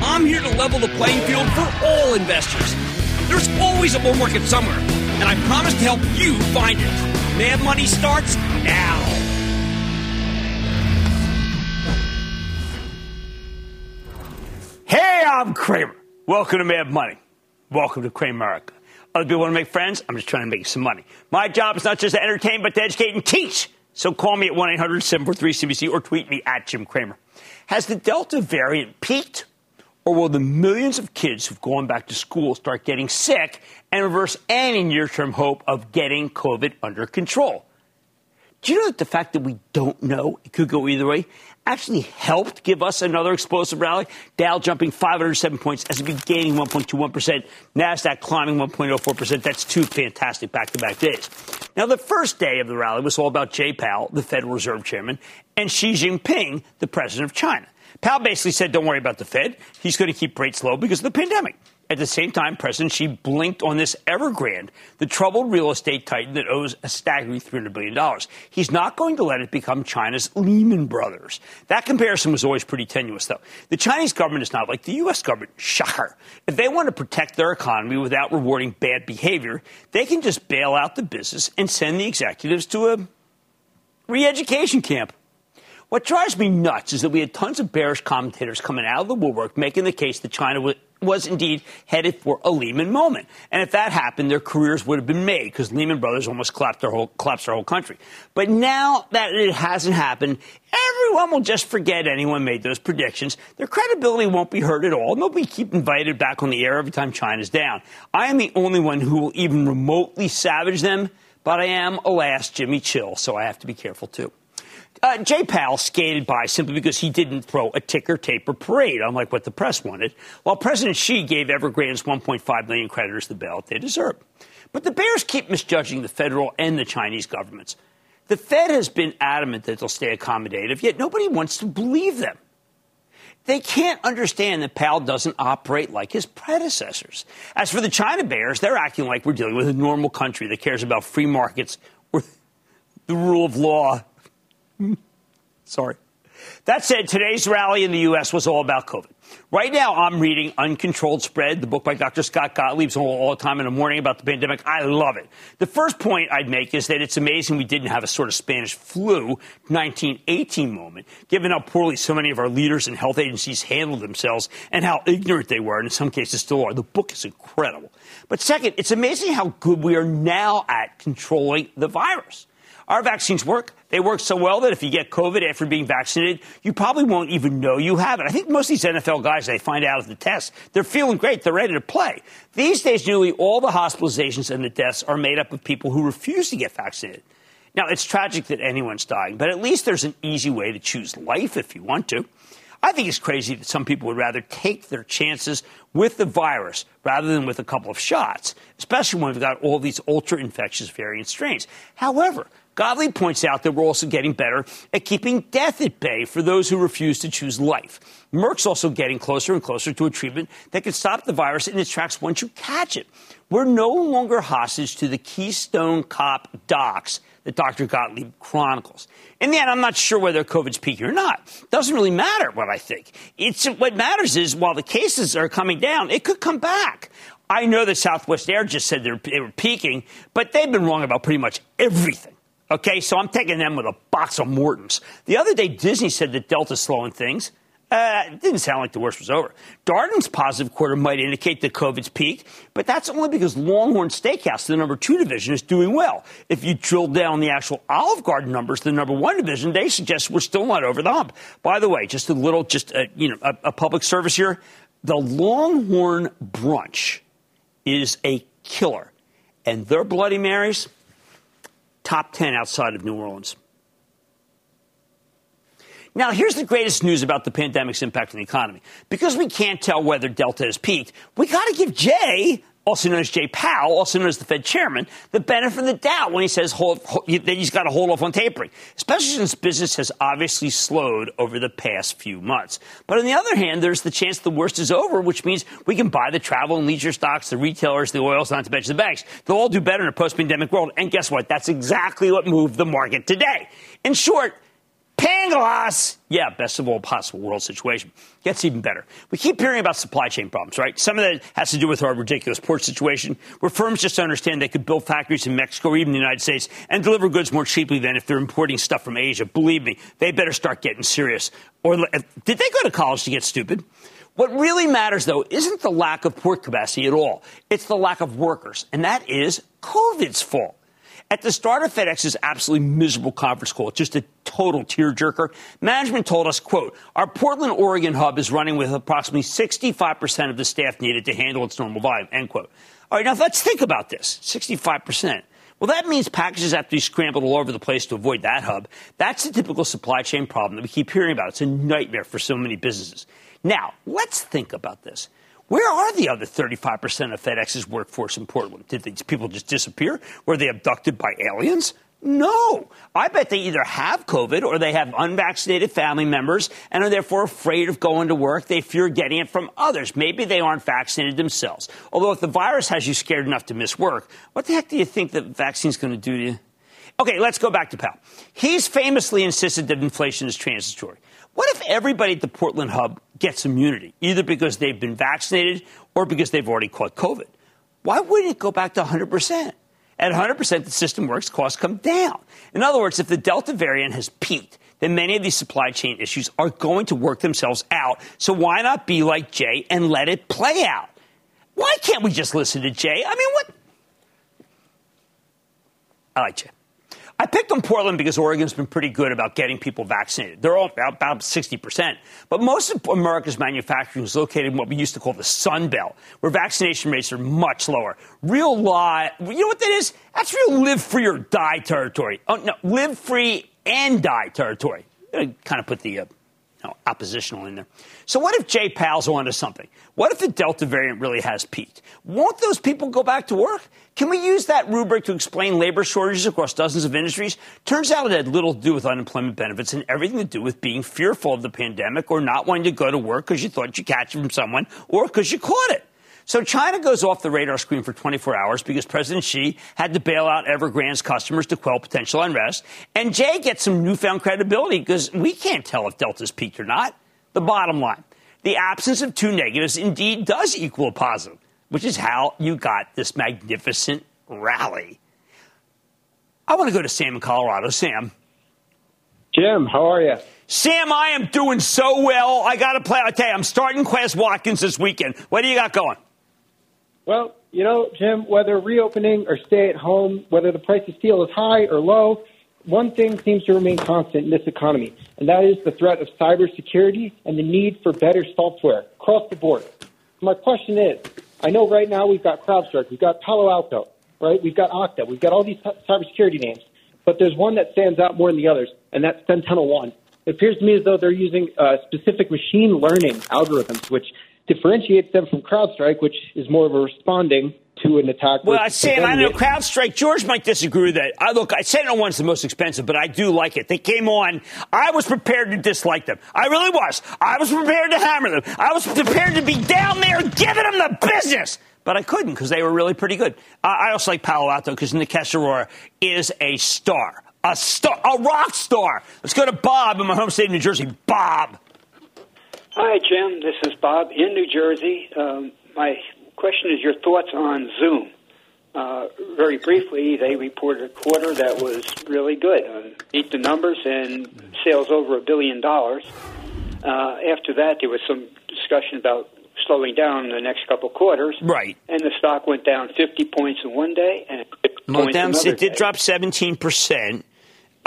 I'm here to level the playing field for all investors. There's always a bull market somewhere, and I promise to help you find it. Mad Money starts now. Hey, I'm Cramer. Welcome to Mad Money. Welcome to Cramerica. Other people want to make friends. I'm just trying to make some money. My job is not just to entertain, but to educate and teach. So call me at 1 800 743 CNBC or tweet me at Jim Cramer. Has the Delta variant peaked? Or will the millions of kids who've gone back to school start getting sick and reverse any near term hope of getting COVID under control? Do you know that the fact that we don't know, it could go either way, actually helped give us another explosive rally? Dow jumping 507 points, S&P gaining 1.21%, Nasdaq climbing 1.04%. That's two fantastic back-to-back days. Now, the first day of the rally was all about Jay Powell, the Federal Reserve Chairman, and Xi Jinping, the President of China. Powell basically said, don't worry about the Fed. He's going to keep rates low because of the pandemic. At the same time, President Xi blinked on this Evergrande, the troubled real estate titan that owes a staggering $300 billion. He's not going to let it become China's Lehman Brothers. That comparison was always pretty tenuous, though. The Chinese government is not like the U.S. government. Shocker. If they want to protect their economy without rewarding bad behavior, they can just bail out the business and send the executives to a re education camp. What drives me nuts is that we had tons of bearish commentators coming out of the woodwork making the case that China was, indeed headed for a Lehman moment. And if that happened, their careers would have been made because Lehman Brothers almost collapsed their whole, collapsed their whole country. But now that it hasn't happened, everyone will just forget anyone made those predictions. Their credibility won't be hurt at all. They'll be keep invited back on the air every time China's down. I am the only one who will even remotely savage them, but I am, alas, Jimmy Chill, so I have to be careful too. Uh, Jay Powell skated by simply because he didn't throw a ticker tape or parade, unlike what the press wanted, while President Xi gave Evergrande's 1.5 million creditors the bailout they deserve. But the bears keep misjudging the federal and the Chinese governments. The Fed has been adamant that they'll stay accommodative, yet nobody wants to believe them. They can't understand that Powell doesn't operate like his predecessors. As for the China bears, they're acting like we're dealing with a normal country that cares about free markets or the rule of law Sorry. That said, today's rally in the U.S. was all about COVID. Right now, I'm reading Uncontrolled Spread, the book by Dr. Scott Gottlieb's all, all the time in the morning about the pandemic. I love it. The first point I'd make is that it's amazing we didn't have a sort of Spanish flu 1918 moment, given how poorly so many of our leaders and health agencies handled themselves and how ignorant they were, and in some cases still are. The book is incredible. But second, it's amazing how good we are now at controlling the virus. Our vaccines work. They work so well that if you get COVID after being vaccinated, you probably won't even know you have it. I think most of these NFL guys, they find out at the test, they're feeling great. They're ready to play. These days, nearly all the hospitalizations and the deaths are made up of people who refuse to get vaccinated. Now, it's tragic that anyone's dying, but at least there's an easy way to choose life if you want to. I think it's crazy that some people would rather take their chances with the virus rather than with a couple of shots, especially when we've got all these ultra infectious variant strains. However, Gottlieb points out that we're also getting better at keeping death at bay for those who refuse to choose life. Merck's also getting closer and closer to a treatment that can stop the virus in its tracks once you catch it. We're no longer hostage to the Keystone Cop docs that Dr. Gottlieb chronicles. In the end, I'm not sure whether COVID's peaking or not. Doesn't really matter what I think. It's what matters is while the cases are coming down, it could come back. I know that Southwest Air just said they were peaking, but they've been wrong about pretty much everything. Okay, so I'm taking them with a box of Mortons. The other day, Disney said that Delta's slowing things. Uh, it didn't sound like the worst was over. Darden's positive quarter might indicate that COVID's peaked, but that's only because Longhorn Steakhouse, the number two division, is doing well. If you drill down the actual Olive Garden numbers, the number one division, they suggest we're still not over the hump. By the way, just a little, just a, you know, a, a public service here. The Longhorn brunch is a killer, and their Bloody Marys, top ten outside of New Orleans. Now, here's the greatest news about the pandemic's impact on the economy. Because we can't tell whether Delta has peaked, we got to give Jay, also known as Jay Powell, also known as the Fed chairman, the benefit of the doubt when he says hold, hold, that he's got to hold off on tapering, especially since business has obviously slowed over the past few months. But on the other hand, there's the chance the worst is over, which means we can buy the travel and leisure stocks, the retailers, the oils, not to mention the banks. They'll all do better in a post-pandemic world. And guess what? That's exactly what moved the market today. In short, Pangloss! Yeah, best of all possible world situation. Gets even better. We keep hearing about supply chain problems, right? Some of that has to do with our ridiculous port situation, where firms just understand they could build factories in Mexico or even the United States and deliver goods more cheaply than if they're importing stuff from Asia. Believe me, they better start getting serious. Or uh, did they go to college to get stupid? What really matters, though, isn't the lack of port capacity at all. It's the lack of workers, and that is COVID's fault. At the start of FedEx's absolutely miserable conference call, just a total tearjerker, management told us, quote, our Portland, Oregon hub is running with approximately 65% of the staff needed to handle its normal volume, end quote. All right, now let's think about this 65%. Well, that means packages have to be scrambled all over the place to avoid that hub. That's the typical supply chain problem that we keep hearing about. It's a nightmare for so many businesses. Now, let's think about this. Where are the other 35% of FedEx's workforce in Portland? Did these people just disappear? Were they abducted by aliens? No. I bet they either have COVID or they have unvaccinated family members and are therefore afraid of going to work. They fear getting it from others. Maybe they aren't vaccinated themselves. Although if the virus has you scared enough to miss work, what the heck do you think the vaccine's going to do to you? Okay, let's go back to Powell. He's famously insisted that inflation is transitory. What if everybody at the Portland hub gets immunity, either because they've been vaccinated or because they've already caught COVID? Why wouldn't it go back to 100%? At 100%, the system works, costs come down. In other words, if the Delta variant has peaked, then many of these supply chain issues are going to work themselves out. So why not be like Jay and let it play out? Why can't we just listen to Jay? I mean, what? I like Jay. I picked on Portland because Oregon's been pretty good about getting people vaccinated. They're all about, about 60%. But most of America's manufacturing is located in what we used to call the Sun Belt, where vaccination rates are much lower. Real lie. You know what that is? That's real live free or die territory. Oh, no, live free and die territory. I kind of put the uh, oppositional in there. So what if Jay Powell's onto something? What if the Delta variant really has peaked? Won't those people go back to work? Can we use that rubric to explain labor shortages across dozens of industries? Turns out it had little to do with unemployment benefits and everything to do with being fearful of the pandemic or not wanting to go to work because you thought you'd catch it from someone or because you caught it. So China goes off the radar screen for 24 hours because President Xi had to bail out Evergrande's customers to quell potential unrest. And Jay gets some newfound credibility because we can't tell if Delta's peaked or not. The bottom line, the absence of two negatives indeed does equal a positive, which is how you got this magnificent rally. I want to go to Sam in Colorado. Sam. Jim, how are you? Sam, I am doing so well. I got to play. I tell you, I'm starting Quez Watkins this weekend. What do you got going? Well, you know, Jim, whether reopening or stay at home, whether the price of steel is high or low, one thing seems to remain constant in this economy, and that is the threat of cybersecurity and the need for better software across the board. My question is, I know right now we've got CrowdStrike, we've got Palo Alto, right? We've got Okta, we've got all these cybersecurity names, but there's one that stands out more than the others, and that's Sentinel One. It appears to me as though they're using uh, specific machine learning algorithms, which differentiates them from CrowdStrike, which is more of a responding to an attack. Well, I Sam, I know CrowdStrike. George might disagree with that. I look, I said no one's the most expensive, but I do like it. They came on. I was prepared to dislike them. I really was. I was prepared to hammer them. I was prepared to be down there giving them the business. But I couldn't because they were really pretty good. Uh, I also like Palo Alto because Nikesh Arora is a star. A star, a rock star. Let's go to Bob in my home state of New Jersey. Bob. Hi, Jim. This is Bob in New Jersey. Um, my question is your thoughts on Zoom. Uh, very briefly, they reported a quarter that was really good. Uh, beat the numbers and sales over a billion dollars. Uh, after that, there was some discussion about slowing down the next couple quarters. Right. And the stock went down 50 points in one day and 50 Well, points down, it did day. drop 17%.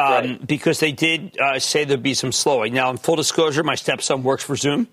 Um, Right. Because they did uh, say there'd be some slowing. Now, in full disclosure, my stepson works for Zoom.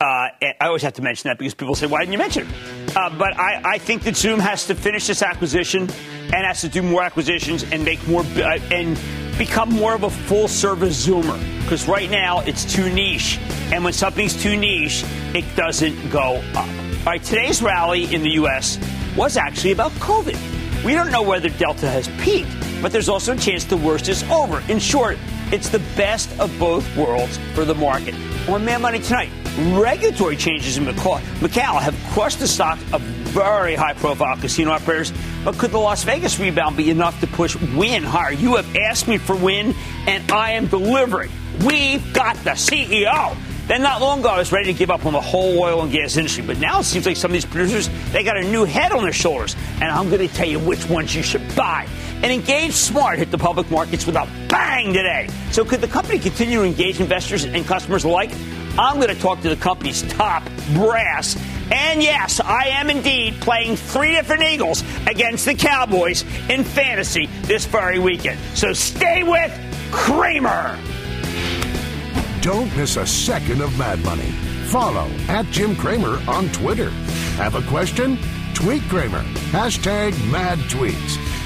Uh, I always have to mention that because people say, why didn't you mention it? Uh, but I, I think that Zoom has to finish this acquisition and has to do more acquisitions and make more uh, and become more of a full service Zoomer. Because right now it's too niche. And when something's too niche, it doesn't go up. All right, today's rally in the U.S. was actually about COVID. We don't know whether Delta has peaked, but there's also a chance the worst is over. In short, it's the best of both worlds for the market. On Mad Money tonight, regulatory changes in Macau, Macau have crushed the stock of very high profile casino operators. But could the Las Vegas rebound be enough to push Wynn higher? You have asked me for Wynn, and I am delivering. We've got the CEO. Then not long ago, I was ready to give up on the whole oil and gas industry, but now it seems like some of these producers they got a new head on their shoulders, and I'm going to tell you which ones you should buy. And EngageSmart hit the public markets with a bang today. So could the company continue to engage investors and customers alike? I'm going to talk to the company's top brass. And yes, I am indeed playing three different Eagles against the Cowboys in fantasy this very weekend. So stay with Cramer. Don't miss a second of Mad Money. Follow at Jim Cramer on Twitter. Have a question? Tweet Cramer. Hashtag mad tweets.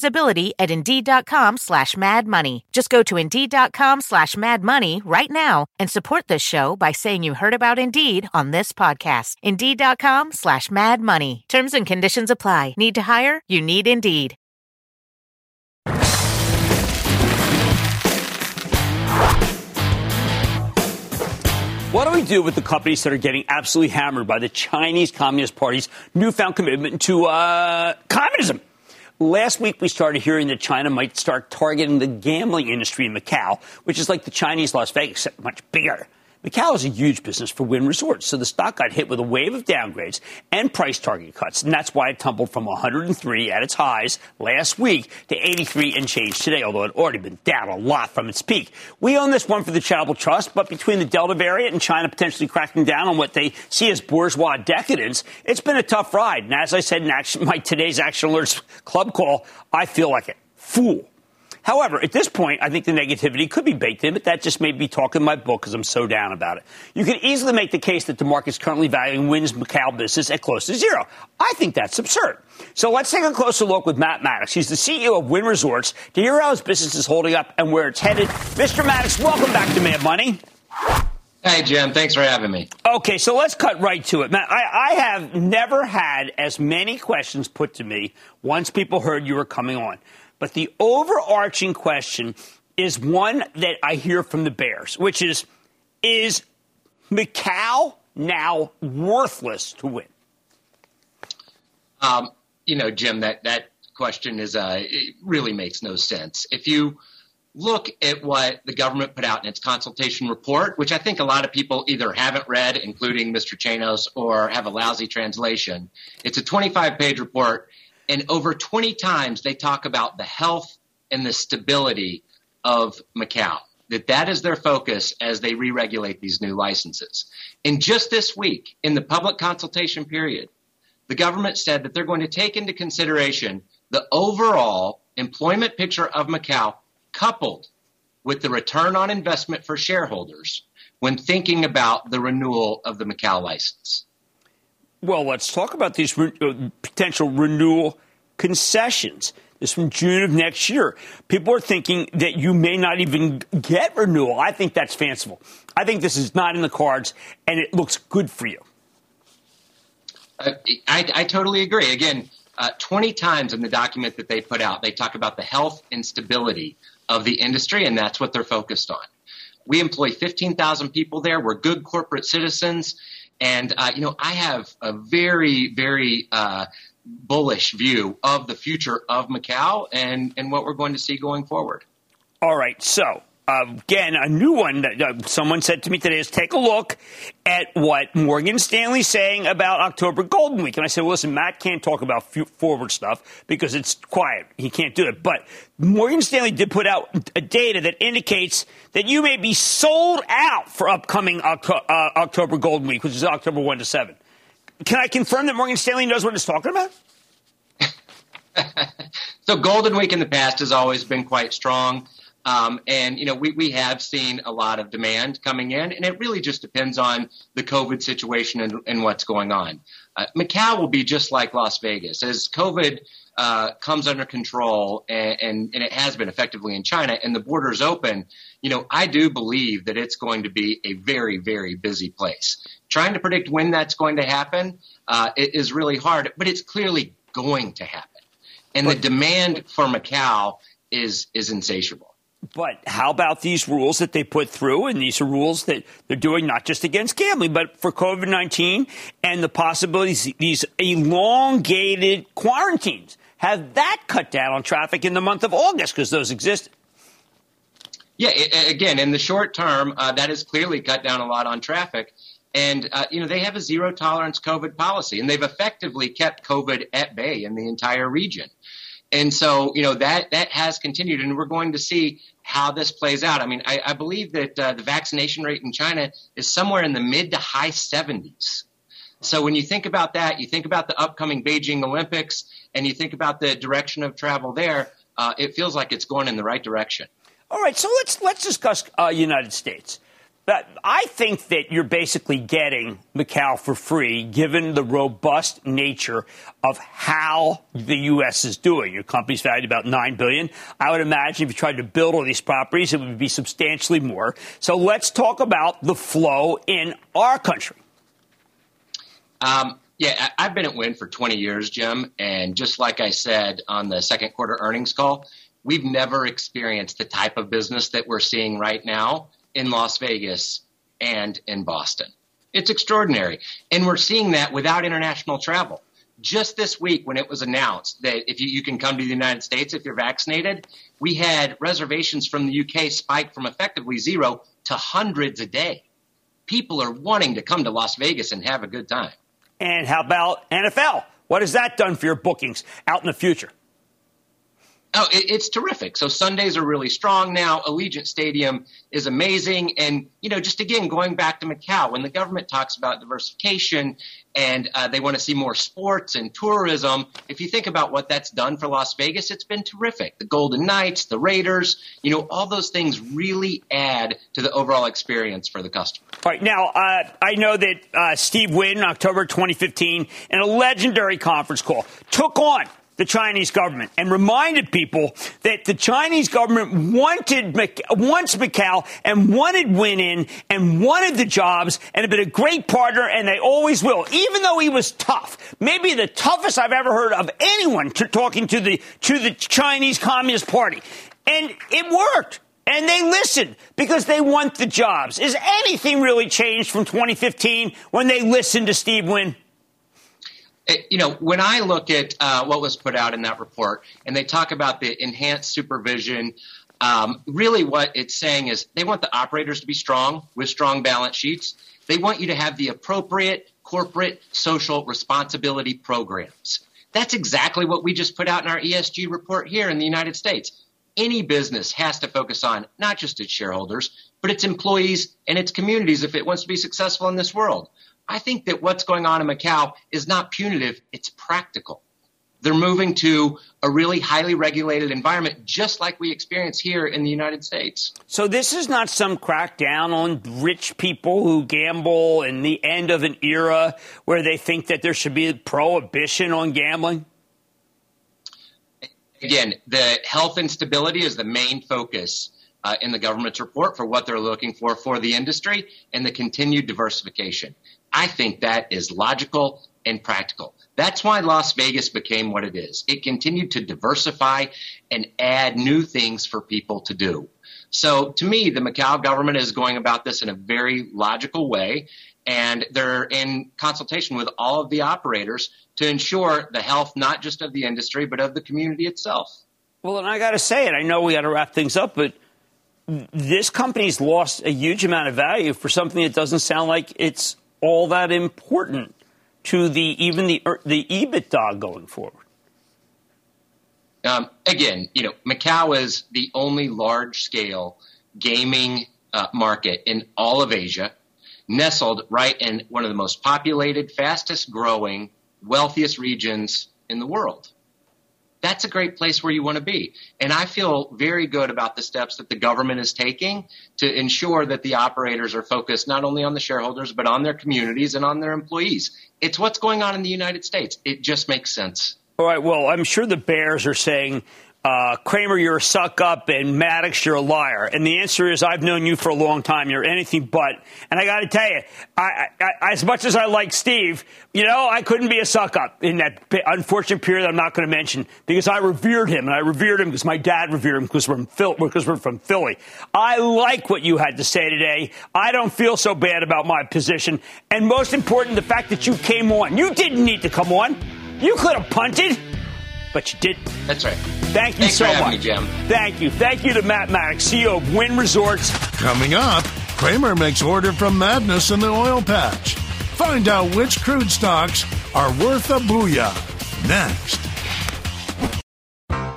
visibility at Indeed.com slash Mad Money. Just go to Indeed.com slash Mad Money right now and support this show by saying you heard about Indeed on this podcast. Indeed.com slash Mad Money. Terms and conditions apply. Need to hire? You need Indeed. What do we do with the companies that are getting absolutely hammered by the Chinese Communist Party's newfound commitment to uh, communism? Last week, we started hearing that China might start targeting the gambling industry in Macau, which is like the Chinese Las Vegas, except much bigger. Macau is a huge business for Wynn Resorts, so the stock got hit with a wave of downgrades and price target cuts, and that's why it tumbled from 103 at its highs last week to 83 and change today, although it already been down a lot from its peak. We own this one for the charitable trust, but between the Delta variant and China potentially cracking down on what they see as bourgeois decadence, it's been a tough ride. And as I said in action, my today's Action Alerts club call, I feel like a fool However, at this point, I think the negativity could be baked in, but that just made me talk in my book because I'm so down about it. You could easily make the case that the market's currently valuing Wynn's Macau business at close to zero. I think that's absurd. So let's take a closer look with Matt Maddox. He's the CEO of Wynn Resorts to hear how his business is holding up and where it's headed. Mr. Maddox, welcome back to Mad Money. Hey, Jim. Thanks for having me. Okay, so let's cut right to it. Matt, I, I have never had as many questions put to me once people heard you were coming on. But the overarching question is one that I hear from the Bears, which is Is Macau now worthless to Wynn? Um, you know, Jim, that, that question is uh, it really makes no sense. If you look at what the government put out in its consultation report, which I think a lot of people either haven't read, including Mr. Chanos, or have a lousy translation, it's a 25 page report and over 20 times they talk about the health and the stability of Macau. That that is their focus as they re-regulate these new licenses. And just this week, in the public consultation period, the government said that they're going to take into consideration the overall employment picture of Macau coupled with the return on investment for shareholders when thinking about the renewal of the Macau license. Well, let's talk about these re- uh, potential renewal concessions. This from June of next year. People are thinking that you may not even get renewal. I think that's fanciful. I think this is not in the cards, and it looks good for you. Uh, I, I, totally agree. Again, uh, 20 times in the document that they put out, they talk about the health and stability of the industry, and that's what they're focused on. We employ 15,000 people there. We're good corporate citizens. And, uh, you know, I have a very, very uh, bullish view of the future of Macau and, and what we're going to see going forward. All right. So, again, a new one that uh, someone said to me today is take a look at what Morgan Stanley's saying about October Golden Week. And I said, well, listen, Matt can't talk about forward stuff because it's quiet. He can't do it. But Morgan Stanley did put out data that indicates that you may be sold out for upcoming October, uh, October Golden Week, which is October 1 to 7. Can I confirm that Morgan Stanley knows what it's talking about? so Golden Week in the past has always been quite strong. Um, and, you know, we, we have seen a lot of demand coming in, and it really just depends on the COVID situation and, and what's going on. Uh, Macau will be just like Las Vegas. As COVID uh, comes under control, and, and, and it has been effectively in China, and the borders open, you know, I do believe that it's going to be a very, very busy place. Trying to predict when that's going to happen uh, is really hard, but it's clearly going to happen. And the demand for Macau is is insatiable. But how about these rules that they put through? And these are rules that they're doing not just against gambling, but for COVID 19 and the possibilities, these elongated quarantines. Have that cut down on traffic in the month of August because those existed? Yeah, again, in the short term, uh, that has clearly cut down a lot on traffic. And, uh, you know, they have a zero tolerance COVID policy, and they've effectively kept COVID at bay in the entire region. And so, you know, that, that has continued, and we're going to see how this plays out. I mean, I, I believe that uh, the vaccination rate in China is somewhere in the mid to high 70s. So when you think about that, you think about the upcoming Beijing Olympics, and you think about the direction of travel there, uh, it feels like it's going in the right direction. All right, so let's let's discuss uh, United States. But I think that you're basically getting Macau for free, given the robust nature of how the U.S. is doing. Your company's valued about nine billion. I would imagine if you tried to build all these properties, it would be substantially more. So let's talk about the flow in our country. Um, yeah, I've been at Wynn for 20 years, Jim, and just like I said on the second quarter earnings call, we've never experienced the type of business that we're seeing right now in Las Vegas and in Boston. It's extraordinary. And we're seeing that without international travel. Just this week, when it was announced that if you, you, can come to the United States if you're vaccinated, we had reservations from the UK spike from effectively zero to hundreds a day. people are wanting to come to Las Vegas and have a good time. And how about NFL? What has that done for your bookings out in the future? Oh, it, it's terrific. So Sundays are really strong now. Allegiant Stadium is amazing. And, you know, just again, going back to Macau, when the government talks about diversification and uh, they want to see more sports and tourism, if you think about what that's done for Las Vegas, it's been terrific. The Golden Knights, the Raiders, you know, all those things really add to the overall experience for the customer. All right. Now, uh, I know that uh, Steve Wynn, October 2015, in a legendary conference call, took on the Chinese government and reminded people that the Chinese government wanted wants Macau and wanted Wynn in and wanted the jobs and have been a great partner and they always will, even though he was tough. Maybe the toughest I've ever heard of anyone to talking to the to the Chinese Communist Party. And it worked. And they listened because they want the jobs. Is anything really changed from 2015 when they listened to Steve Wynn? You know, when I look at uh, what was put out in that report, and they talk about the enhanced supervision, um, really what it's saying is they want the operators to be strong with strong balance sheets. They want you to have the appropriate corporate social responsibility programs. That's exactly what we just put out in our ESG report here in the United States. Any business has to focus on not just its shareholders, but its employees and its communities if it wants to be successful in this world. I think that what's going on in Macau is not punitive, it's practical. They're moving to a really highly regulated environment, just like we experience here in the United States. So, this is not some crackdown on rich people who gamble in the end of an era where they think that there should be a prohibition on gambling? Again, the health and stability is the main focus uh, in the government's report for what they're looking for for the industry and the continued diversification. I think that is logical and practical. That's why Las Vegas became what it is. It continued to diversify and add new things for people to do. So to me, the Macau government is going about this in a very logical way, and they're in consultation with all of the operators to ensure the health not just of the industry, but of the community itself. Well, and I got to say it, I know we got to wrap things up, but this company's lost a huge amount of value for something that doesn't sound like it's all that important to the even the er, the EBITDA going forward? Um, again, you know, Macau is the only large scale gaming uh, market in all of Asia, nestled right in one of the most populated, fastest growing, wealthiest regions in the world that's a great place where you want to be. And I feel very good about the steps that the government is taking to ensure that the operators are focused not only on the shareholders, but on their communities and on their employees. It's what's going on in the United States. It just makes sense. All right. Well, I'm sure the Bears are saying uh, Cramer, you're a suck up, and Maddox, you're a liar. And the answer is, I've known you for a long time. You're anything but. And I got to tell you, I, I, as much as I like Steve, you know, I couldn't be a suck up in that unfortunate period I'm not going to mention because I revered him, and I revered him because my dad revered him because we're, Phil, because we're from Philly. I like what you had to say today. I don't feel so bad about my position. And most important, the fact that you came on. You didn't need to come on. You could have punted but you didn't. That's right. Thank you Thanks so much. Me, Jim. Thank you. Thank you to Matt Maddox, CEO of Wynn Resorts. Coming up, Cramer makes order from madness in the oil patch. Find out which crude stocks are worth a booyah. Next.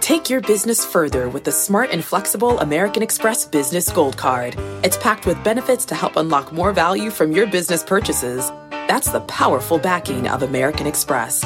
Take your business further with the smart and flexible American Express Business Gold Card. It's packed with benefits to help unlock more value from your business purchases. That's the powerful backing of American Express.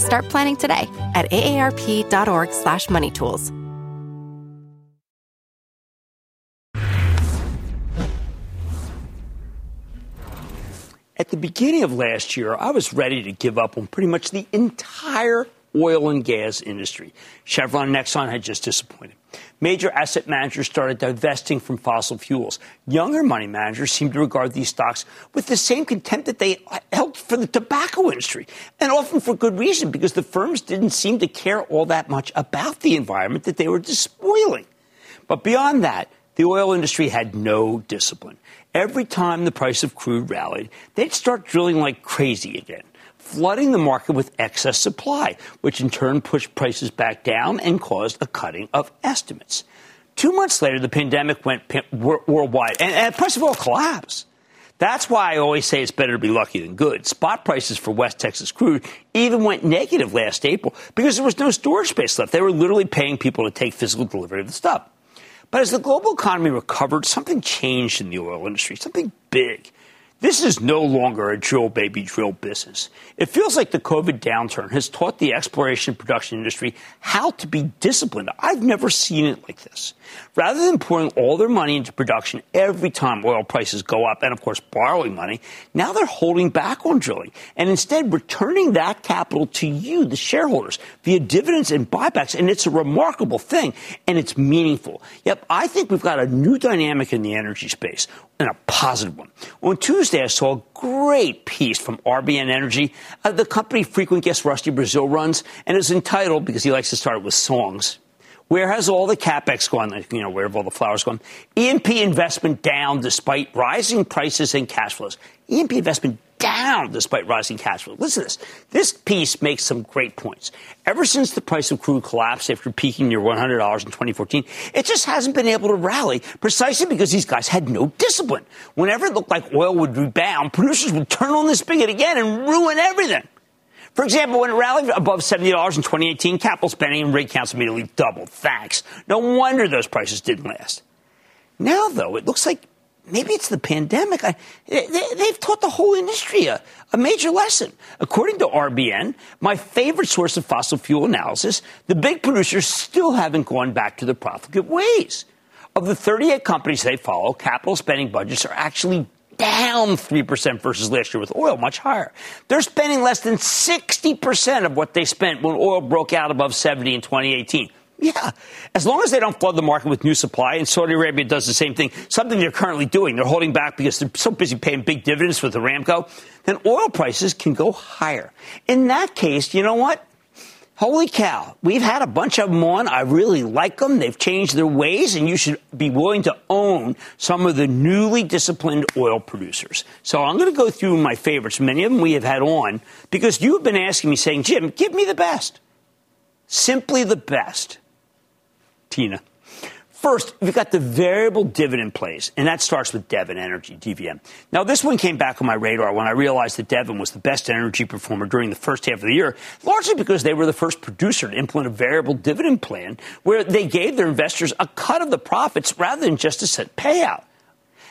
Start planning today at aarp.org slash money tools. At the beginning of last year, I was ready to give up on pretty much the entire oil and gas industry. Chevron and Exxon had just disappointed. Major asset managers started divesting from fossil fuels. Younger money managers seem to regard these stocks with the same contempt that they held for the tobacco industry, and often for good reason, because the firms didn't seem to care all that much about the environment that they were despoiling. But beyond that, the oil industry had no discipline. Every time the price of crude rallied, they'd start drilling like crazy again flooding the market with excess supply, which in turn pushed prices back down and caused a cutting of estimates. Two months later, the pandemic went worldwide, and, and price of oil collapsed. That's why I always say it's better to be lucky than good. Spot prices for West Texas crude even went negative last April because there was no storage space left. They were literally paying people to take physical delivery of the stuff. But as the global economy recovered, something changed in the oil industry, something big. This is no longer a drill baby drill business. It feels like the COVID downturn has taught the exploration production industry how to be disciplined. I've never seen it like this. Rather than pouring all their money into production every time oil prices go up and, of course, borrowing money, now they're holding back on drilling and instead returning that capital to you, the shareholders, via dividends and buybacks. And it's a remarkable thing and it's meaningful. Yep, I think we've got a new dynamic in the energy space and a positive one. On Tuesday, I saw a great piece from RBN Energy, uh, the company frequent guest Rusty Braziel runs, and it's entitled, because he likes to start with songs, where has all the capex gone? You know, where have all the flowers gone? E&P investment down despite rising prices and cash flows. E&P investment down despite rising cash flow. Listen to this. This piece makes some great points. Ever since the price of crude collapsed after peaking near $100 in 2014, it just hasn't been able to rally precisely because these guys had no discipline. Whenever it looked like oil would rebound, producers would turn on the spigot again and ruin everything. For example, when it rallied above $70 in 2018, capital spending and rig counts immediately doubled. Thanks. No wonder those prices didn't last. Now, though, it looks like maybe it's the pandemic. I, they, have taught the whole industry a, a, major lesson. According to RBN, my favorite source of fossil fuel analysis, the big producers still haven't gone back to their profligate ways. Of the 38 companies they follow, capital spending budgets are actually down 3% versus last year with oil much higher. They're spending less than 60% of what they spent when oil broke out above 70 in 2018. Yeah, as long as they don't flood the market with new supply, and Saudi Arabia does the same thing, something they're currently doing, they're holding back because they're so busy paying big dividends with Aramco, then oil prices can go higher. In that case, you know what? Holy cow, we've had a bunch of them on. I really like them. They've changed their ways, and you should be willing to own some of the newly disciplined oil producers. So I'm going to go through my favorites. Many of them we have had on because you've been asking me, saying, Jim, give me the best. Simply the best. Tina. First, we've got the variable dividend plays, and that starts with Devon Energy, DVN. Now, this one came back on my radar when I realized that Devon was the best energy performer during the first half of the year, largely because they were the first producer to implement a variable dividend plan where they gave their investors a cut of the profits rather than just a set payout.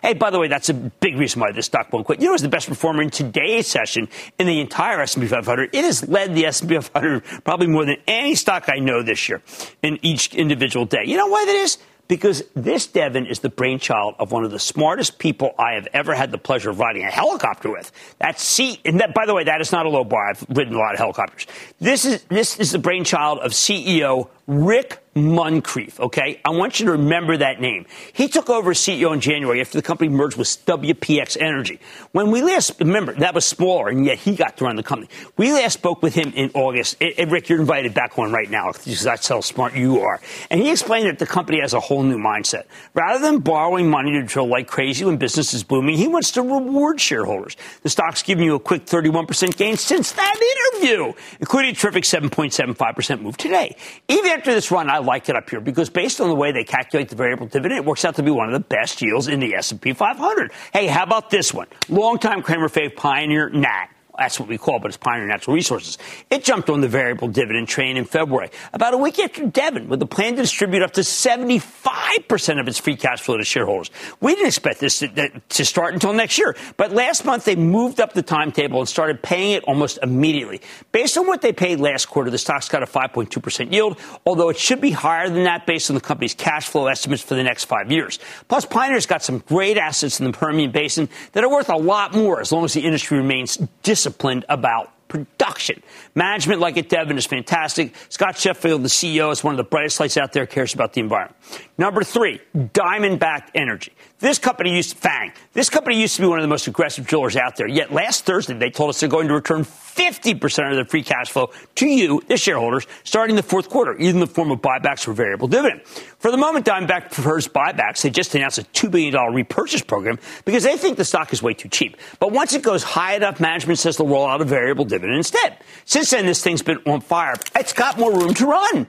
Hey, by the way, that's a big reason why this stock won't quit. You know, it's the best performer in today's session in the entire S&P 500. It has led the S&P 500 probably more than any stock I know this year in each individual day. You know why that is? Because this Devon is the brainchild of one of the smartest people I have ever had the pleasure of riding a helicopter with. That's C, and that, by the way, that is not a low bar. I've ridden a lot of helicopters. This is this is the brainchild of CEO Rick Muncrief, okay? I want you to remember that name. He took over as CEO in January after the company merged with WPX Energy. When we last, remember, that was smaller, and yet he got to run the company. We last spoke with him in August. And Rick, you're invited back on right now because that's how smart you are. And he explained that the company has a whole new mindset. Rather than borrowing money to drill like crazy when business is booming, he wants to reward shareholders. The stock's given you a quick 31% gain since that interview, including a terrific 7.75% move today. Even after this run, I like it up here because based on the way they calculate the variable dividend, it works out to be one of the best yields in the S&P 500. Hey, how about this one? Longtime Cramer fave Pioneer Nat. That's what we call it, but it's Pioneer Natural Resources. It jumped on the variable dividend train in February, about a week after Devon, with a plan to distribute up to 75% of its free cash flow to shareholders. We didn't expect this to, to start until next year, but last month they moved up the timetable and started paying it almost immediately. Based on what they paid last quarter, the stock's got a 5.2% yield, although it should be higher than that based on the company's cash flow estimates for the next five years. Plus, Pioneer's got some great assets in the Permian Basin that are worth a lot more as long as the industry remains disciplined disciplined about production. Management, like at Devon, is fantastic. Scott Sheffield, the CEO, is one of the brightest lights out there, cares about the environment. Number three, Diamondback Energy. This company used to, FANG. This company used to be one of the most aggressive drillers out there. Yet last Thursday, they told us they're going to return 50% of their free cash flow to you, the shareholders, starting the fourth quarter, either in the form of buybacks or variable dividend. For the moment, Diamondback prefers buybacks. They just announced a $2 billion repurchase program because they think the stock is way too cheap. But once it goes high enough, management says they'll roll out a variable dividend instead. Since then, this thing's been on fire. It's got more room to run.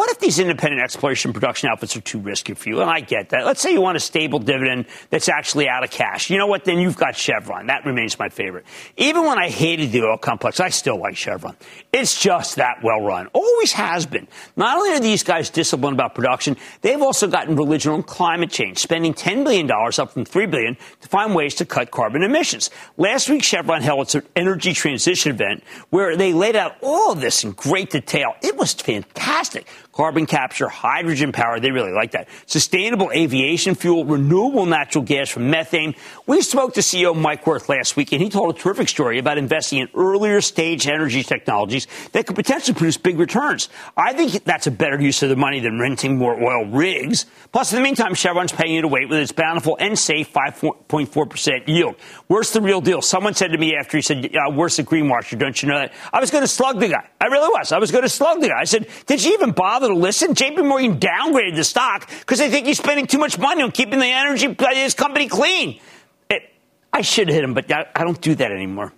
What if these independent exploration production outfits are too risky for you? And I get that. Let's say you want a stable dividend that's actually out of cash. You know what? Then you've got Chevron. That remains my favorite. Even when I hated the oil complex, I still like Chevron. It's just that well run. Always has been. Not only are these guys disciplined about production, they've also gotten religion on climate change, spending $10 billion up from 3 billion to find ways to cut carbon emissions. Last week, Chevron held its energy transition event where they laid out all of this in great detail. It was fantastic carbon capture, hydrogen power. They really like that. Sustainable aviation fuel, renewable natural gas from methane. We spoke to CEO Mike Wirth last week, and he told a terrific story about investing in earlier stage energy technologies that could potentially produce big returns. I think that's a better use of the money than renting more oil rigs. Plus, in the meantime, Chevron's paying you to wait with its bountiful and safe 5.4% yield. Where's the real deal? Someone said to me after he said, uh, where's the greenwasher? Don't you know that? I was going to slug the guy. I really was. I was going to slug the guy. I said, did you even bother listen. JP Morgan downgraded the stock because they think he's spending too much money on keeping the energy, uh, his company clean. It, I should hit him, but I don't do that anymore.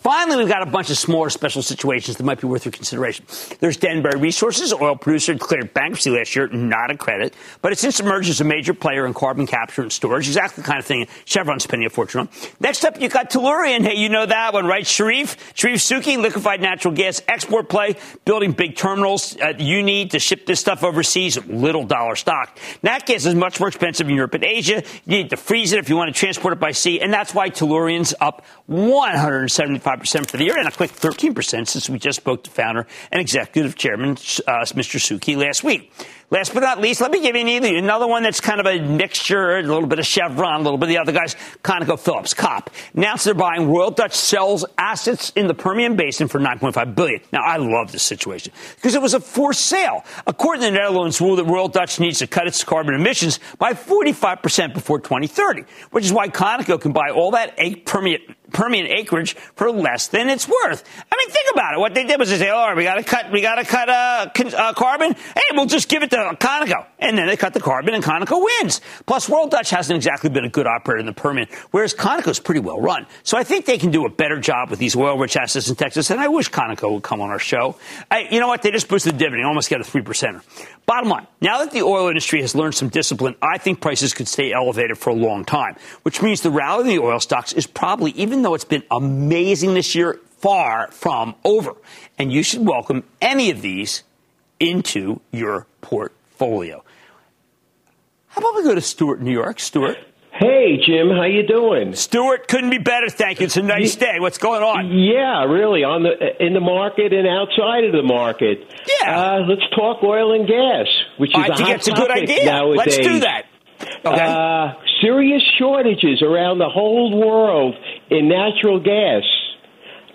Finally, we've got a bunch of smaller special situations that might be worth your consideration. There's Denbury Resources, oil producer, declared bankruptcy last year, not a credit, but it since emerged as a major player in carbon capture and storage, exactly the kind of thing Chevron's spending a fortune on. Next up, you got Tellurian. Hey, you know that one, right? Charif, Charif Souki, liquefied natural gas export play, building big terminals uh, you need to ship this stuff overseas, little dollar stock. Nat gas is much more expensive in Europe and Asia. You need to freeze it if you want to transport it by sea, and that's why Tellurian's up 175 5% for the year and a quick 13% since we just spoke to founder and executive chairman, uh, Mr. Souki, last week. Last but not least, let me give you another one that's kind of a mixture, a little bit of Chevron, a little bit of the other guys, ConocoPhillips, COP. Announced they're buying Royal Dutch Shell's assets in the Permian Basin for 9.5 billion. Now, I love this situation because it was a forced sale. According to the Netherlands rule that Royal Dutch needs to cut its carbon emissions by 45% before 2030, which is why Conoco can buy all that Permian Permian acreage for less than it's worth. I mean, think about it. What they did was they say, "Oh, we got to cut, we got to cut uh, uh, carbon. Hey, we'll just give it to Conoco," and then they cut the carbon, and Conoco wins. Plus, Royal Dutch hasn't exactly been a good operator in the Permian, whereas Conoco's pretty well run. So I think they can do a better job with these oil-rich assets in Texas. And I wish Conoco would come on our show. I, you know what? They just boosted the dividend, almost get a three percenter. Bottom line: now that the oil industry has learned some discipline, I think prices could stay elevated for a long time, which means the rally in the oil stocks is probably, even though it's been amazing this year, far from over. And you should welcome any of these into your portfolio. How about we go to Stuart, New York? Stuart. Hey, Jim, how you doing? Stuart, couldn't be better, thank you. It's a nice day. What's going on? Yeah, really, on the in the market and outside of the market. Yeah. Uh, let's talk oil and gas, which is I a think hot it's a good idea. nowadays. Let's do that. Okay. Uh, serious shortages around the whole world in natural gas.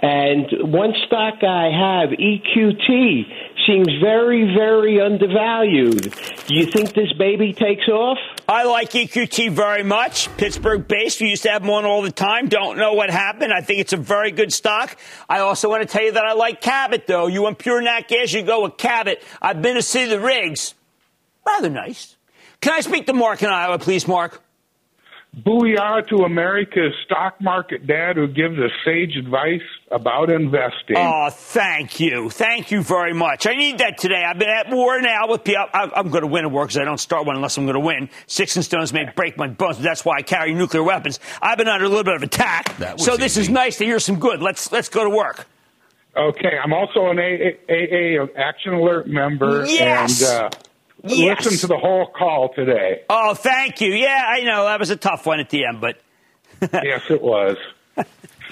And one stock I have, EQT, seems very, very undervalued. Do you think this baby takes off? I like EQT very much. Pittsburgh based. We used to have them on all the time. Don't know what happened. I think it's a very good stock. I also want to tell you that I like Cabot, though. You want pure nat gas, you go with Cabot. I've been to see the rigs. Rather nice. Can I speak to Mark in Iowa, please, Mark? Booyah to America's stock market dad who gives us sage advice about investing. Oh, thank you. Thank you very much. I need that today. I've been at war now with people. I'm going to win a war because I don't start one unless I'm going to win. Six and stones may break my bones, but that's why I carry nuclear weapons. I've been under a little bit of attack. So this is nice to hear some good. Let's, let's go to work. Okay. I'm also an AA, AA Action Alert member. Yes. And, uh, Yes. Listen to the whole call today. Oh, thank you. Yeah, I know that was a tough one at the end, but yes, it was.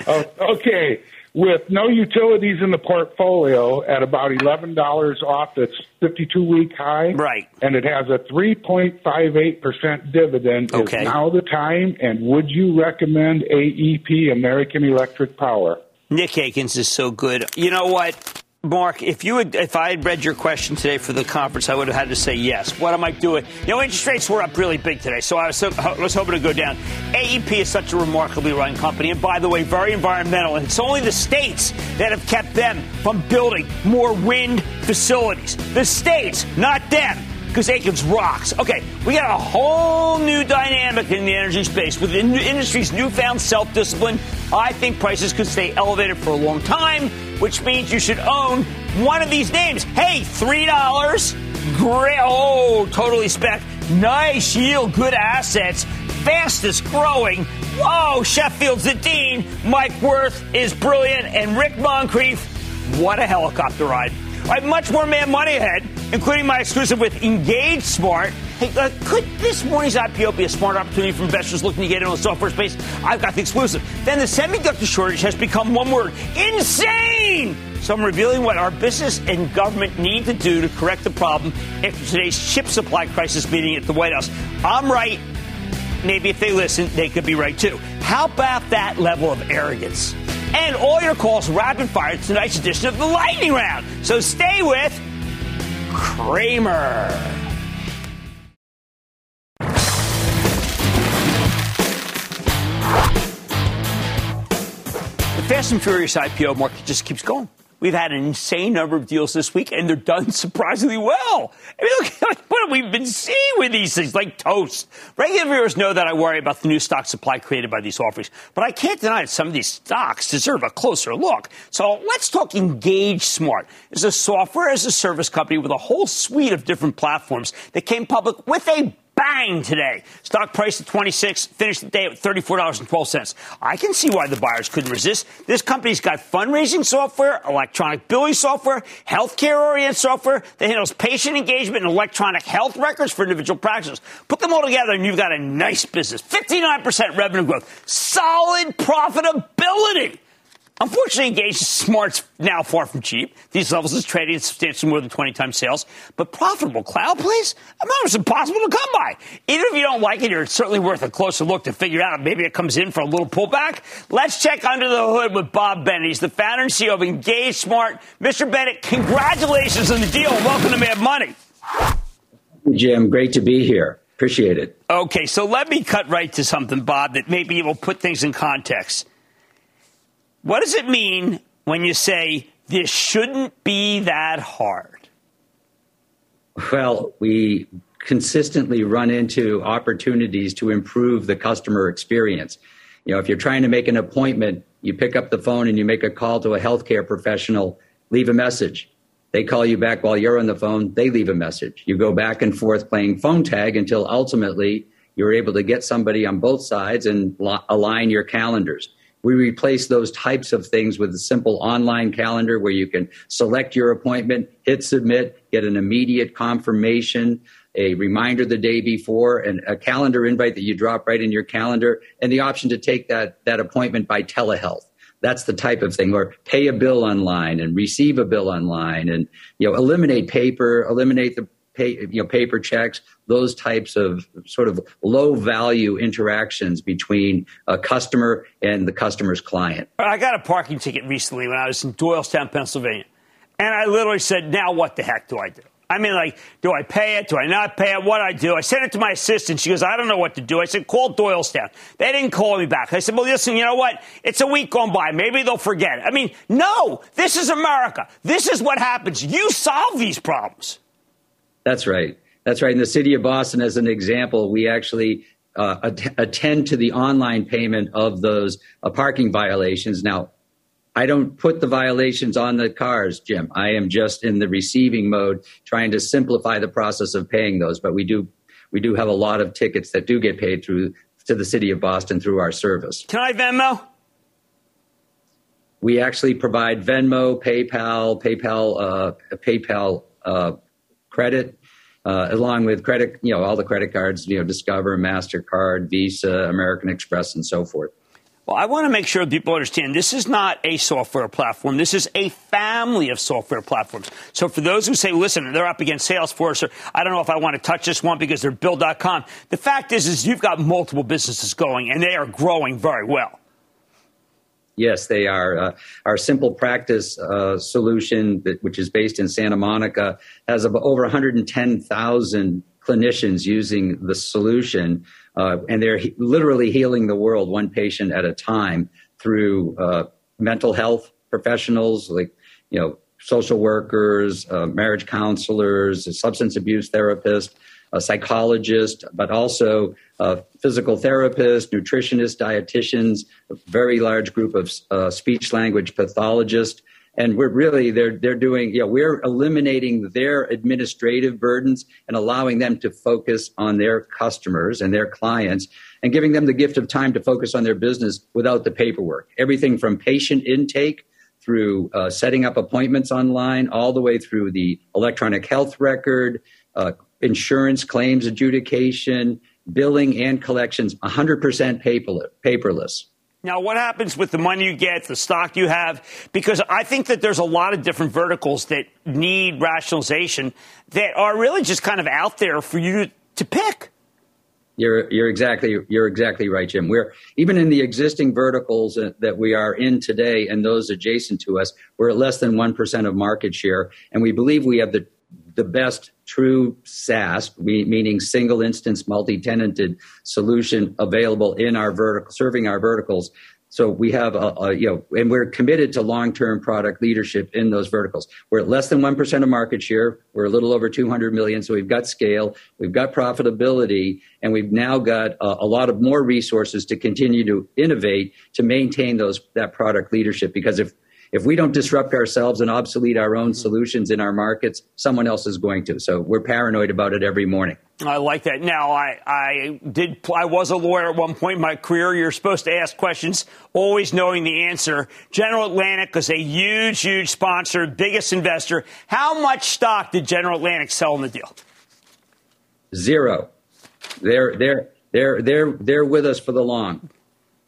oh, okay, with no utilities in the portfolio at about $11 off its 52 week high. Right. And it has a 3.58% dividend. Okay. Is now the time? And would you recommend AEP, American Electric Power? Nick Akins is so good. You know what? Mark, if you had, if I had read your question today for the conference, I would have had to say yes. What am I doing? You know, interest rates were up really big today, so I was, I was hoping to go down. AEP is such a remarkably run company, and by the way, very environmental. And it's only the states that have kept them from building more wind facilities. The states, not them because Akins rocks. Okay, we got a whole new dynamic in the energy space with the industry's newfound self discipline. I think prices could stay elevated for a long time, which means you should own one of these names. Hey, $3. Great. Oh, totally spec. Nice yield, good assets, fastest growing. Whoa, Sheffield's the dean. Mike Wirth is brilliant, and Rick Muncrief, what a helicopter ride. I have much more Mad Money ahead, including my exclusive with EngageSmart. Hey, uh, could this morning's IPO be a smart opportunity for investors looking to get into the software space? I've got the exclusive. Then the semiconductor shortage has become one word insane. So I'm revealing what our business and government need to do to correct the problem after today's chip supply crisis meeting at the White House. I'm right. Maybe if they listen, they could be right too. How about that level of arrogance? and all your calls rapid fire tonight's edition of the Lightning Round. So stay with Cramer. The Fast and Furious IPO market just keeps going. We've had an insane number of deals this week, and they're done surprisingly well. I mean, look, what have we been seeing with these things like toast? Regular viewers know that I worry about the new stock supply created by these offerings, but I can't deny that some of these stocks deserve a closer look. So let's talk EngageSmart. It's a software as a service company with a whole suite of different platforms that came public with a Bang today. Stock price at 26, finished the day at $34.12. I can see why the buyers couldn't resist. This company's got fundraising software, electronic billing software, healthcare oriented software that handles patient engagement and electronic health records for individual practices. Put them all together and you've got a nice business. 59% revenue growth, solid profitability. Unfortunately, EngageSmart's now far from cheap. These levels is trading at substantially more than 20 times sales. But profitable cloud plays? Almost impossible to come by. Even if you don't like it, it's certainly worth a closer look to figure out maybe it comes in for a little pullback. Let's check under the hood with Bob Bennett. He's the founder and CEO of EngageSmart. Mr. Bennett, congratulations on the deal. Welcome to Mad Money. Jim, great to be here. Appreciate it. Okay, so let me cut right to something, Bob, that maybe will put things in context. What does it mean when you say this shouldn't be that hard? Well, we consistently run into opportunities to improve the customer experience. You know, if you're trying to make an appointment, you pick up the phone and you make a call to a healthcare professional, leave a message. They call you back while you're on the phone, they leave a message. You go back and forth playing phone tag until ultimately you're able to get somebody on both sides and align your calendars. We replace those types of things with a simple online calendar where you can select your appointment, hit submit, get an immediate confirmation, a reminder the day before, and a calendar invite that you drop right in your calendar, and the option to take that, that appointment by telehealth. That's the type of thing, or pay a bill online and receive a bill online, and you know, eliminate paper, eliminate the pay, you know, paper checks, those types of sort of low value interactions between a customer and the customer's client. I got a parking ticket recently when I was in Doylestown, Pennsylvania. And I literally said, now what the heck do I do? I mean, like, do I pay it? Do I not pay it? What do I do? I sent it to my assistant. She goes, I don't know what to do. I said, call Doylestown. They didn't call me back. I said, well, listen, you know what? It's a week gone by. Maybe they'll forget it. I mean, no, this is America. This is what happens. You solve these problems. That's right. That's right. In the city of Boston, as an example, we actually uh, att- attend to the online payment of those uh, parking violations. Now, I don't put the violations on the cars, Jim. I am just in the receiving mode, trying to simplify the process of paying those. But we do we do have a lot of tickets that do get paid through to the city of Boston through our service. Can I Venmo? We actually provide Venmo, PayPal, PayPal, uh, PayPal uh, credit, uh, along with credit, you know, all the credit cards, you know, Discover, Mastercard, Visa, American Express, and so forth. Well, I want to make sure people understand this is not a software platform. This is a family of software platforms. So for those who say, listen, they're up against Salesforce, or I don't know if I want to touch this one because they're Bill.com. The fact is, is you've got multiple businesses going and they are growing very well. Yes, they are. Uh, our SimplePractice uh, solution, that, which is based in Santa Monica, has over 110,000 clinicians using the solution, uh, and they're he- literally healing the world one patient at a time through uh, mental health professionals like you know social workers, uh, marriage counselors, substance abuse therapists, a psychologist, but also physical therapist, nutritionists, dietitians, a very large group of uh, speech language pathologists. And we're really, they're, they're doing, know, we're eliminating their administrative burdens and allowing them to focus on their customers and their clients and giving them the gift of time to focus on their business without the paperwork. Everything from patient intake through uh, setting up appointments online, all the way through the electronic health record, uh, insurance claims adjudication, billing, and collections 100% paperless. Now, what happens with the money you get, the stock you have? Because I think that there's a lot of different verticals that need rationalization that are really just kind of out there for you to pick. You're you're exactly you're exactly right, Jim. We're even in the existing verticals that we are in today and those adjacent to us, we're at less than one percent of market share, and we believe we have the the best true SaaS, meaning single instance multi-tenanted solution available in our vertical, serving our verticals. So we have a, a, you know, and we're committed to long-term product leadership in those verticals. We're at less than 1% of market share. We're a little over 200 million. So we've got scale, we've got profitability, and we've now got a, a lot of more resources to continue to innovate to maintain those, that product leadership. Because if, if we don't disrupt ourselves and obsolete our own solutions in our markets, someone else is going to. So we're paranoid about it every morning. I like that. Now, I, I did. I was a lawyer at one point in my career. You're supposed to ask questions, always knowing the answer. General Atlantic is a huge, huge sponsor, biggest investor. How much stock did General Atlantic sell in the deal? Zero. They're they're they're they're they're with us for the long.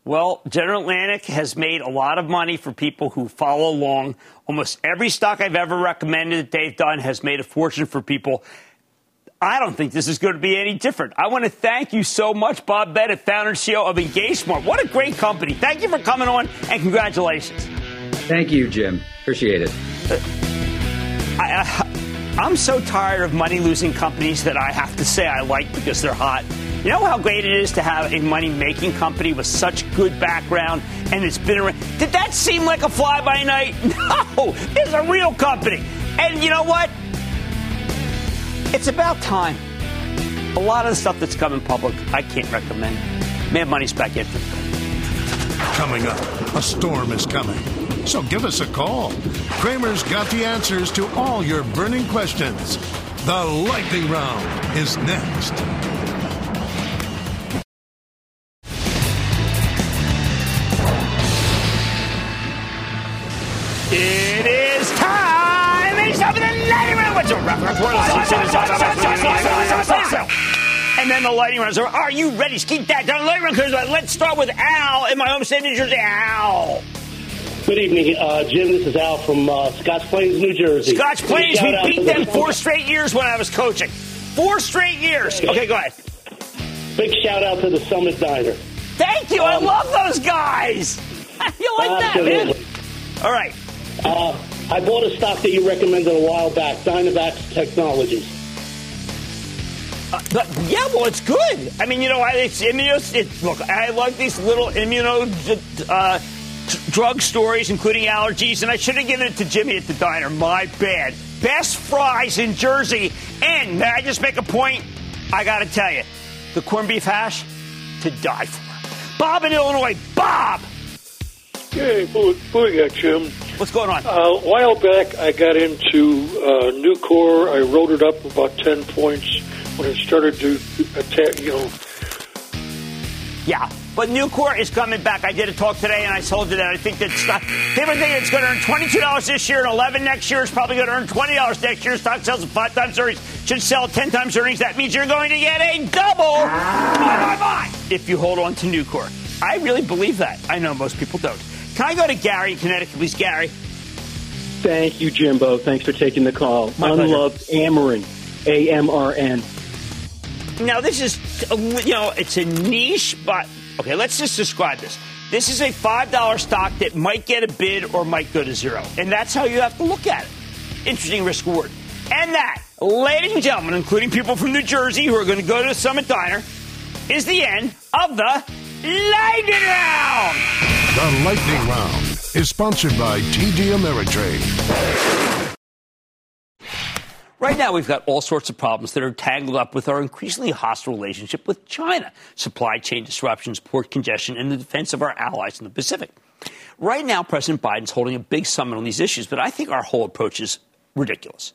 Well, General Atlantic has made a lot of money for people who follow along. Almost every stock I've ever recommended that they've done has made a fortune for people. I don't think this is going to be any different. I want to thank you so much, Bob Bennett, founder and CEO of EngageSmart. What a great company. Thank you for coming on and congratulations. Thank you, Jim. Appreciate it. Uh, I, I, I'm so tired of money losing companies that I have to say I like because they're hot. You know how great it is to have a money making company with such good background and it's been around? Did that seem like a fly by night? No, it's a real company. And you know what? It's about time. A lot of the stuff that's coming public, I can't recommend. Mad Money's back in. Coming up, a storm is coming. So give us a call. Cramer's got the answers to all your burning questions. The lightning round is next. And then the lightning rounds are, are you ready? Keep that down. Lightning round, let's start with Al in my home state, New Jersey. Al. Good evening, uh, Jim. This is Al from uh, Scotch Plains, New Jersey. Scotch Plains, we beat them four straight years when I was coaching. Four straight years. Okay, go ahead. Big shout out to the Summit Diner. Thank you. Um, I love those guys. you like absolutely. that, man? All right. Uh, I bought a stock that you recommended a while back, Dynavax Technologies. Uh, but, yeah, well, it's good. I mean, you know, it's immuno. It, look, I like these little immuno uh, t- drug stories, including allergies, and I should have given it to Jimmy at the diner. My bad. Best fries in Jersey. And may I just make a point? I got to tell you, the corned beef hash to die for. Bob in Illinois. Bob. Hey, Booyah, Jim. What's going on? Uh, a while back, I got into uh, Nucor. I wrote it up about 10 points when it started to attack, you know. Yeah, but Nucor is coming back. I did a talk today, and I told you that I think that stock, people think it's going to earn $22 this year and 11 next year. It's probably going to earn $20 next year. Stock sells at five times earnings, should sell 10 times earnings. That means you're going to get a double. Bye, bye, bye. If you hold on to Nucor. I really believe that. I know most people don't. Can I go to Gary in Connecticut, please, Gary? Thank you, Jimbo. Thanks for taking the call. My Unloved Amarin, A M R N. Now, this is, uh, you know, it's a niche, but okay, let's just describe this. This is a $5 stock that might get a bid or might go to zero. And that's how you have to look at it. Interesting risk reward. And that, ladies and gentlemen, including people from New Jersey who are going to go to the Summit Diner, is the end of the Lightning Round. The Lightning Round is sponsored by TD Ameritrade. Right now, we've got all sorts of problems that are tangled up with our increasingly hostile relationship with China supply chain disruptions, port congestion, and the defense of our allies in the Pacific. Right now, President Biden's holding a big summit on these issues, but I think our whole approach is ridiculous.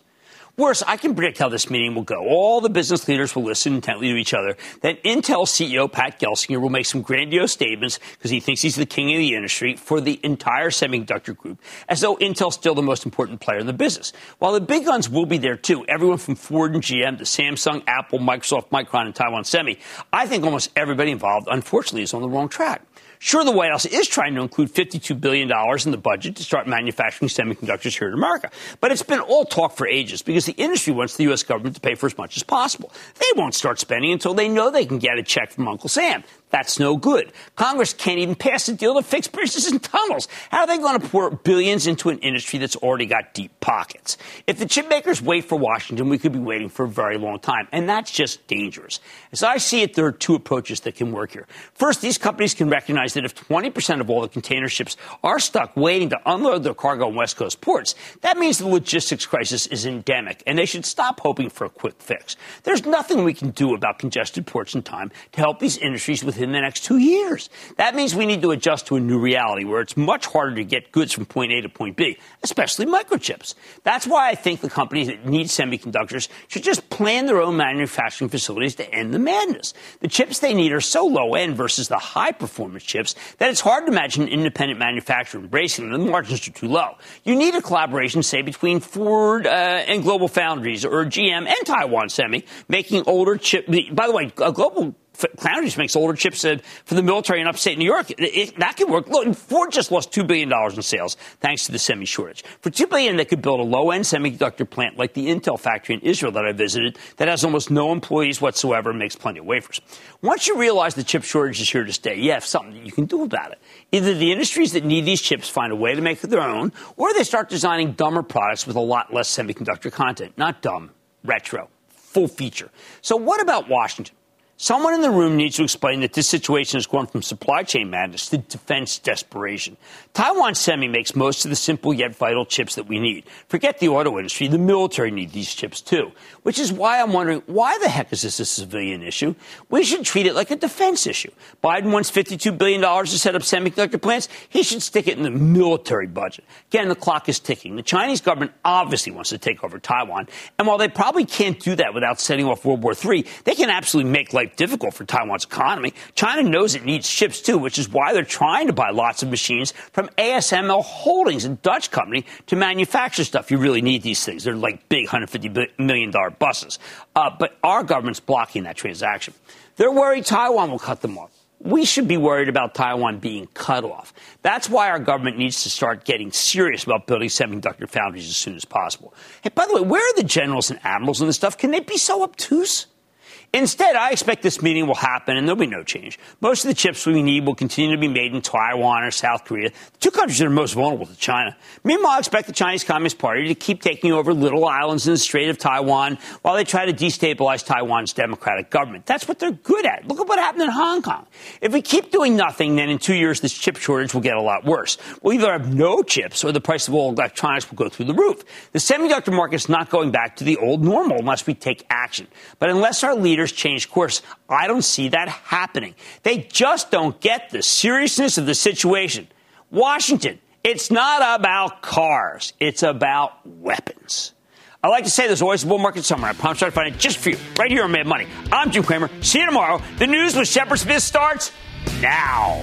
Worse, I can predict how this meeting will go. All the business leaders will listen intently to each other. Then Intel CEO Pat Gelsinger will make some grandiose statements because he thinks he's the king of the industry for the entire semiconductor group, as though Intel's still the most important player in the business. While the big guns will be there too, everyone from Ford and GM to Samsung, Apple, Microsoft, Micron, and Taiwan Semi, I think almost everybody involved, unfortunately, is on the wrong track. Sure, the White House is trying to include $52 billion in the budget to start manufacturing semiconductors here in America. But it's been all talk for ages because the industry wants the U.S. government to pay for as much as possible. They won't start spending until they know they can get a check from Uncle Sam. That's no good. Congress can't even pass a deal to fix bridges and tunnels. How are they going to pour billions into an industry that's already got deep pockets? If the chip makers wait for Washington, we could be waiting for a very long time. And that's just dangerous. As I see it, there are two approaches that can work here. First, these companies can recognize that if 20% of all the container ships are stuck waiting to unload their cargo on West Coast ports, that means the logistics crisis is endemic, and they should stop hoping for a quick fix. There's nothing we can do about congested ports in time to help these industries with in the next two years. That means we need to adjust to a new reality where it's much harder to get goods from point A to point B, especially microchips. That's why I think the companies that need semiconductors should just plan their own manufacturing facilities to end the madness. The chips they need are so low end versus the high performance chips that it's hard to imagine an independent manufacturer embracing them. The margins are too low. You need a collaboration, say, between Ford uh, and Global Foundries or GM and Taiwan Semi making older chip. By the way, Global Foundries makes older chips for the military in upstate New York. It, it, that could work. Look, Ford just lost $2 billion in sales thanks to the semi shortage. For 2 billion, they could build a low end semiconductor plant like the Intel factory in Israel that I visited that has almost no employees whatsoever and makes plenty of wafers. Once you realize the chip shortage is here to stay, you have something that you can do about it. Either the industries that need these chips find a way to make their own, or they start designing dumber products with a lot less semiconductor content. Not dumb, retro, full feature. So what about Washington? Someone in the room needs to explain that this situation has gone from supply chain madness to defense desperation. Taiwan Semi makes most of the simple yet vital chips that we need. Forget the auto industry, the military need these chips too. Which is why I'm wondering, why the heck is this a civilian issue? We should treat it like a defense issue. Biden wants $52 billion to set up semiconductor plants. He should stick it in the military budget. Again, the clock is ticking. The Chinese government obviously wants to take over Taiwan. And while they probably can't do that without setting off World War III, they can absolutely make life difficult for Taiwan's economy. China knows it needs chips too, which is why they're trying to buy lots of machines from ASML Holdings, a Dutch company, to manufacture stuff. You really need these things. They're like big $150 million buses. Uh, but our government's blocking that transaction. They're worried Taiwan will cut them off. We should be worried about Taiwan being cut off. That's why our government needs to start getting serious about building semiconductor foundries as soon as possible. Hey, by the way, where are the generals and admirals and this stuff? Can they be so obtuse? Instead, I expect this meeting will happen and there'll be no change. Most of the chips we need will continue to be made in Taiwan or South Korea, the two countries that are most vulnerable to China. Meanwhile, I expect the Chinese Communist Party to keep taking over little islands in the Strait of Taiwan while they try to destabilize Taiwan's democratic government. That's what they're good at. Look at what happened in Hong Kong. If we keep doing nothing, then in two years, this chip shortage will get a lot worse. We'll either have no chips or the price of all electronics will go through the roof. The semiconductor market is not going back to the old normal unless we take action. But unless our leaders leaders change course. I don't see that happening. They just don't get the seriousness of the situation. Washington, it's not about cars, it's about weapons. I like to say there's always a bull market somewhere. I promise I'll find it just for you, right here on Mad Money. I'm Jim Cramer. See you tomorrow. The news with Shepard Smith starts now.